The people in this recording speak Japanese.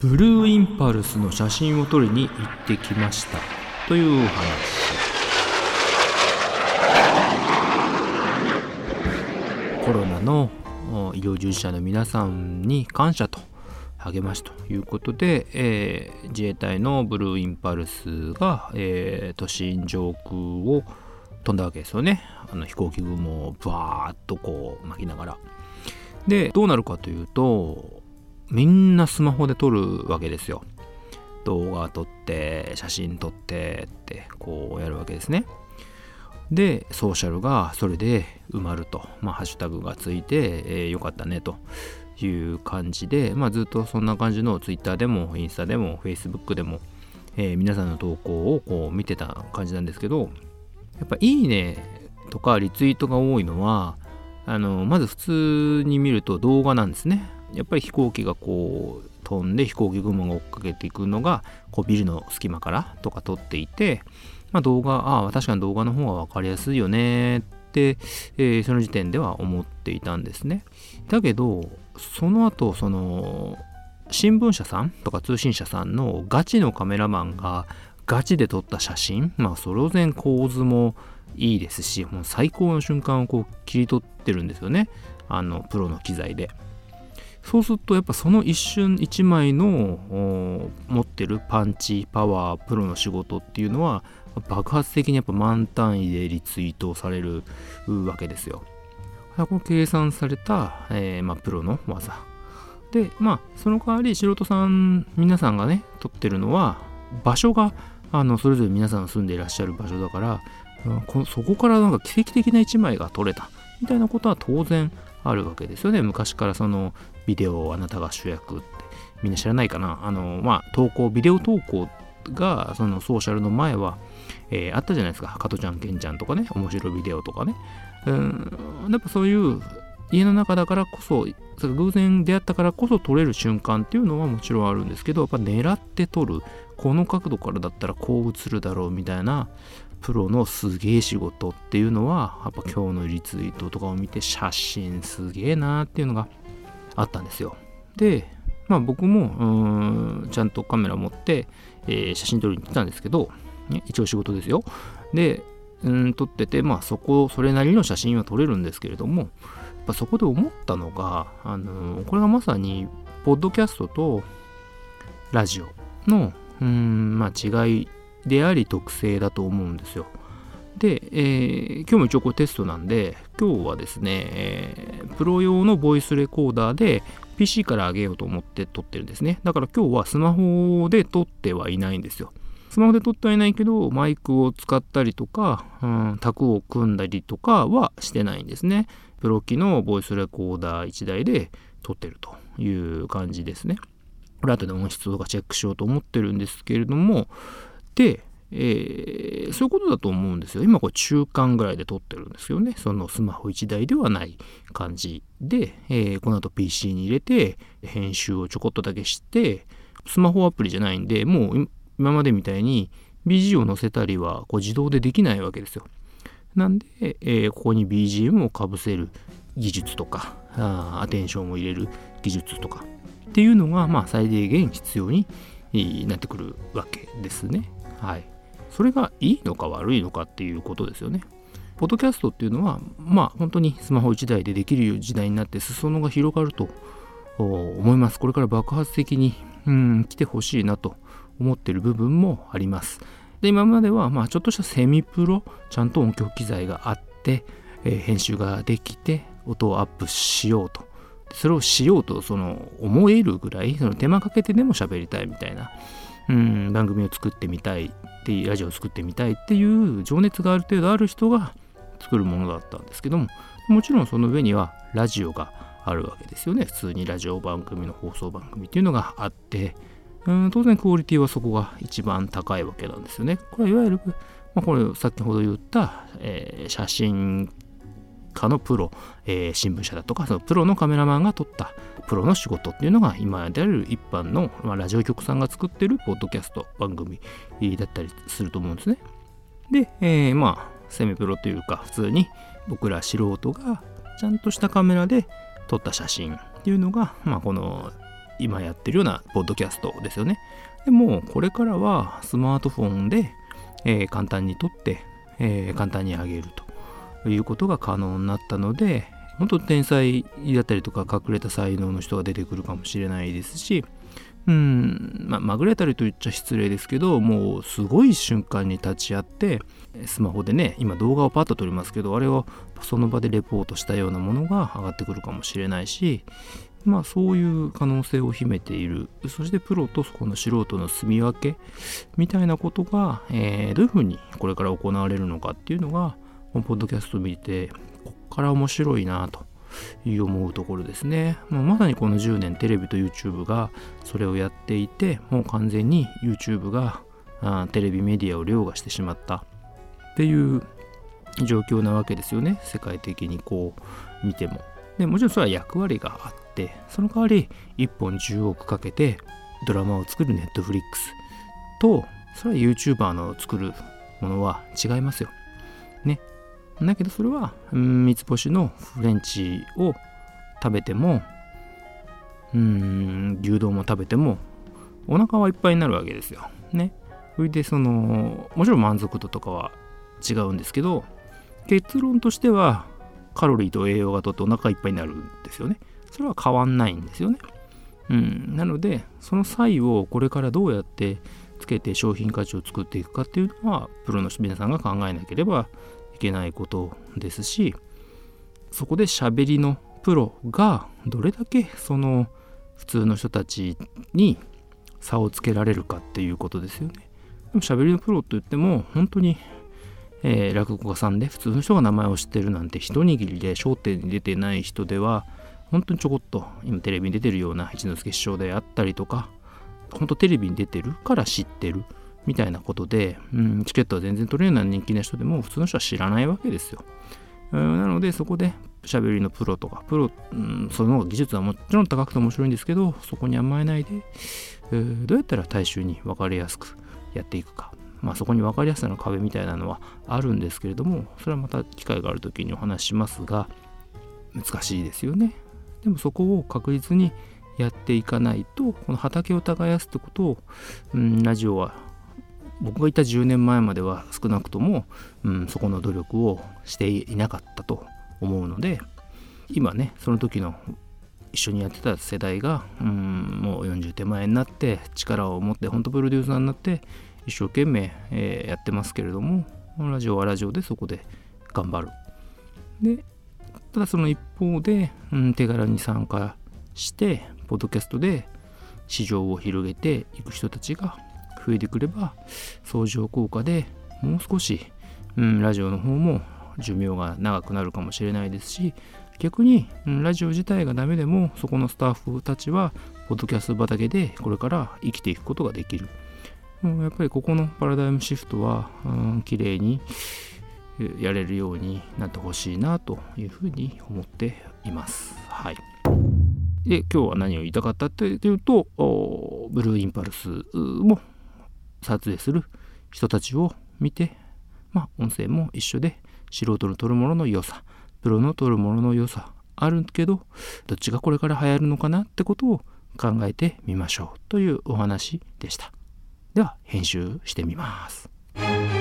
ブルーインパルスの写真を撮りに行ってきました。というお話。コロナの医療従事者の皆さんに感謝と励ましということで、えー、自衛隊のブルーインパルスが、えー、都心上空を飛んだわけですよね。あの飛行機雲をバーッとこう巻きながら。でどうなるかというとみんなスマホで撮るわけですよ。動画撮って写真撮ってってこうやるわけですね。でソーシャルがそれで埋まると。まあハッシュタグがついて、えー、よかったねと。いう感じで、まあ、ずっとそんな感じの Twitter でもインスタでも Facebook でも、えー、皆さんの投稿をこう見てた感じなんですけどやっぱいいねとかリツイートが多いのはあのまず普通に見ると動画なんですね。やっぱり飛行機がこう飛んで飛行機雲が追っかけていくのがこうビルの隙間からとか撮っていて、まあ、動画ああ確かに動画の方が分かりやすいよねって、えー、その時点では思っていたんですね。だけどその後その新聞社さんとか通信社さんのガチのカメラマンがガチで撮った写真まあそれ然構図もいいですしもう最高の瞬間をこう切り取ってるんですよね。あのプロの機材で。そうするとやっぱその一瞬一枚の持ってるパンチパワープロの仕事っていうのは爆発的にやっぱ満単位でリツイートされるわけですよこの計算された、えー、まあ、プロの技。で、まあ、その代わり素人さん、皆さんがね、撮ってるのは、場所が、あの、それぞれ皆さん住んでいらっしゃる場所だから、こそこからなんか奇跡的な一枚が撮れた、みたいなことは当然あるわけですよね。昔からその、ビデオをあなたが主役って、みんな知らないかな？あの、まあ、投稿、ビデオ投稿が、そのソーシャルの前は、えー、あったじゃないですか。加トちゃん、ケンちゃんとかね、面白いビデオとかね。うん、やっぱそういう家の中だからこそ、偶然出会ったからこそ撮れる瞬間っていうのはもちろんあるんですけど、やっぱ狙って撮る、この角度からだったらこう映るだろうみたいな、プロのすげえ仕事っていうのは、やっぱ今日のリツイートとかを見て、写真すげえなーっていうのがあったんですよ。で、まあ僕も、うん、ちゃんとカメラ持って、えー、写真撮りに行ってたんですけど、ね、一応仕事ですよ。で、うん撮ってて、まあそこ、それなりの写真は撮れるんですけれども、やっぱそこで思ったのが、あのこれがまさに、ポッドキャストとラジオの、うん、まあ違いであり特性だと思うんですよ。で、えー、今日も一応これテストなんで、今日はですね、えー、プロ用のボイスレコーダーで PC から上げようと思って撮ってるんですね。だから今日はスマホで撮ってはいないんですよ。スマホで撮ってはいないけど、マイクを使ったりとか、うん、タクを組んだりとかはしてないんですね。プロ機のボイスレコーダー1台で撮ってるという感じですね。これ後で音質とかチェックしようと思ってるんですけれども、で、えー、そういうことだと思うんですよ。今これ中間ぐらいで撮ってるんですよね。そのスマホ1台ではない感じで、えー、この後 PC に入れて編集をちょこっとだけして、スマホアプリじゃないんで、もう今までみたいに BG を載せたりはこう自動でできないわけですよ。なんで、えー、ここに BGM をかぶせる技術とかあアテンションを入れる技術とかっていうのが、まあ、最低限必要になってくるわけですね。はい。それがいいのか悪いのかっていうことですよね。ポッドキャストっていうのは、まあ本当にスマホ1台でできる時代になって裾野が広がると思います。これから爆発的に、うん、来てほしいなと思ってる部分もあります。で今まではまあちょっとしたセミプロちゃんと音響機材があって、えー、編集ができて音をアップしようとそれをしようとその思えるぐらいその手間かけてでも喋りたいみたいな、うん、番組を作ってみたいっていうラジオを作ってみたいっていう情熱がある程度ある人が作るものだったんですけどももちろんその上にはラジオがあるわけですよね普通にラジオ番組の放送番組っていうのがあってうん当然クオリティはそこが一番高いわけなんですよね。これはいわゆる、まあ、これ先ほど言った、えー、写真家のプロ、えー、新聞社だとかそのプロのカメラマンが撮ったプロの仕事っていうのが今である一般の、まあ、ラジオ局さんが作ってるポッドキャスト番組だったりすると思うんですね。で、えー、まあセミプロというか普通に僕ら素人がちゃんとしたカメラで撮った写真っていうのが、まあ、この今やってるようなポッドキャストですよね。でもこれからはスマートフォンで、えー、簡単に撮って、えー、簡単に上げるということが可能になったので本当天才だったりとか隠れた才能の人が出てくるかもしれないですしうん、まあ、まぐれたりと言っちゃ失礼ですけどもうすごい瞬間に立ち会ってスマホでね今動画をパッと撮りますけどあれをその場でレポートしたようなものが上がってくるかもしれないしまあそういう可能性を秘めている。そしてプロとそこの素人の住み分けみたいなことが、えー、どういうふうにこれから行われるのかっていうのがこのポッドキャスト見てこっから面白いなという思うところですね。もうまさにこの10年テレビと YouTube がそれをやっていてもう完全に YouTube があテレビメディアを凌駕してしまったっていう状況なわけですよね世界的にこう見ても。でもちろんそれは役割があってその代わり1本10億かけてドラマを作る Netflix とそれは YouTuber の作るものは違いますよ。ね。だけどそれは三つ星のフレンチを食べてもうん牛丼も食べてもお腹はいっぱいになるわけですよ。ね。それでそのもちろん満足度とかは違うんですけど結論としてはカロリーと栄養がとってお腹いっぱいになるんですよね。それは変わんないんですよね。うん、なのでその際をこれからどうやってつけて商品価値を作っていくかっていうのはプロの皆さんが考えなければけないことですしそこで喋りのプロがどれだけその普通の人たちに差をつけられるかっていうことですよね。でも喋りのプロといっても本当に、えー、落語家さんで普通の人が名前を知ってるなんて一握りで焦点に出てない人では本当にちょこっと今テレビに出てるような一之輔師匠であったりとか本当テレビに出てるから知ってるみたいなことで、うん、チケットは全然取れるような人気な人でも普通の人は知らないわけですよ。うん、なのでそこで喋りのプロとか、プロ、うん、その技術はもちろん高くて面白いんですけど、そこに甘えないで、えー、どうやったら大衆に分かりやすくやっていくか。まあそこに分かりやすさの壁みたいなのはあるんですけれども、それはまた機会がある時にお話ししますが、難しいですよね。でもそこを確実にやっていかないと、この畑を耕すってことを、うん、ラジオは僕がいた10年前までは少なくとも、うん、そこの努力をしていなかったと思うので今ねその時の一緒にやってた世代が、うん、もう40手前になって力を持って本当プロデューサーになって一生懸命、えー、やってますけれどもラジオはラジオでそこで頑張る。でただその一方で、うん、手軽に参加してポッドキャストで市場を広げていく人たちが増えてくれば相乗効果でもう少し、うん、ラジオの方も寿命が長くなるかもしれないですし逆に、うん、ラジオ自体がダメでもそこのスタッフたちはポッドキャスト畑でこれから生きていくことができる、うん、やっぱりここのパラダイムシフトは、うん、綺麗にやれるようになってほしいなというふうに思っています。はい。で、今日は何を言いたかったっていうと、ブルーインパルスも撮影する人たちを見て、まあ、音声も一緒で素人の撮るものの良さプロの撮るものの良さあるけどどっちがこれから流行るのかなってことを考えてみましょうというお話でしたでは編集してみます。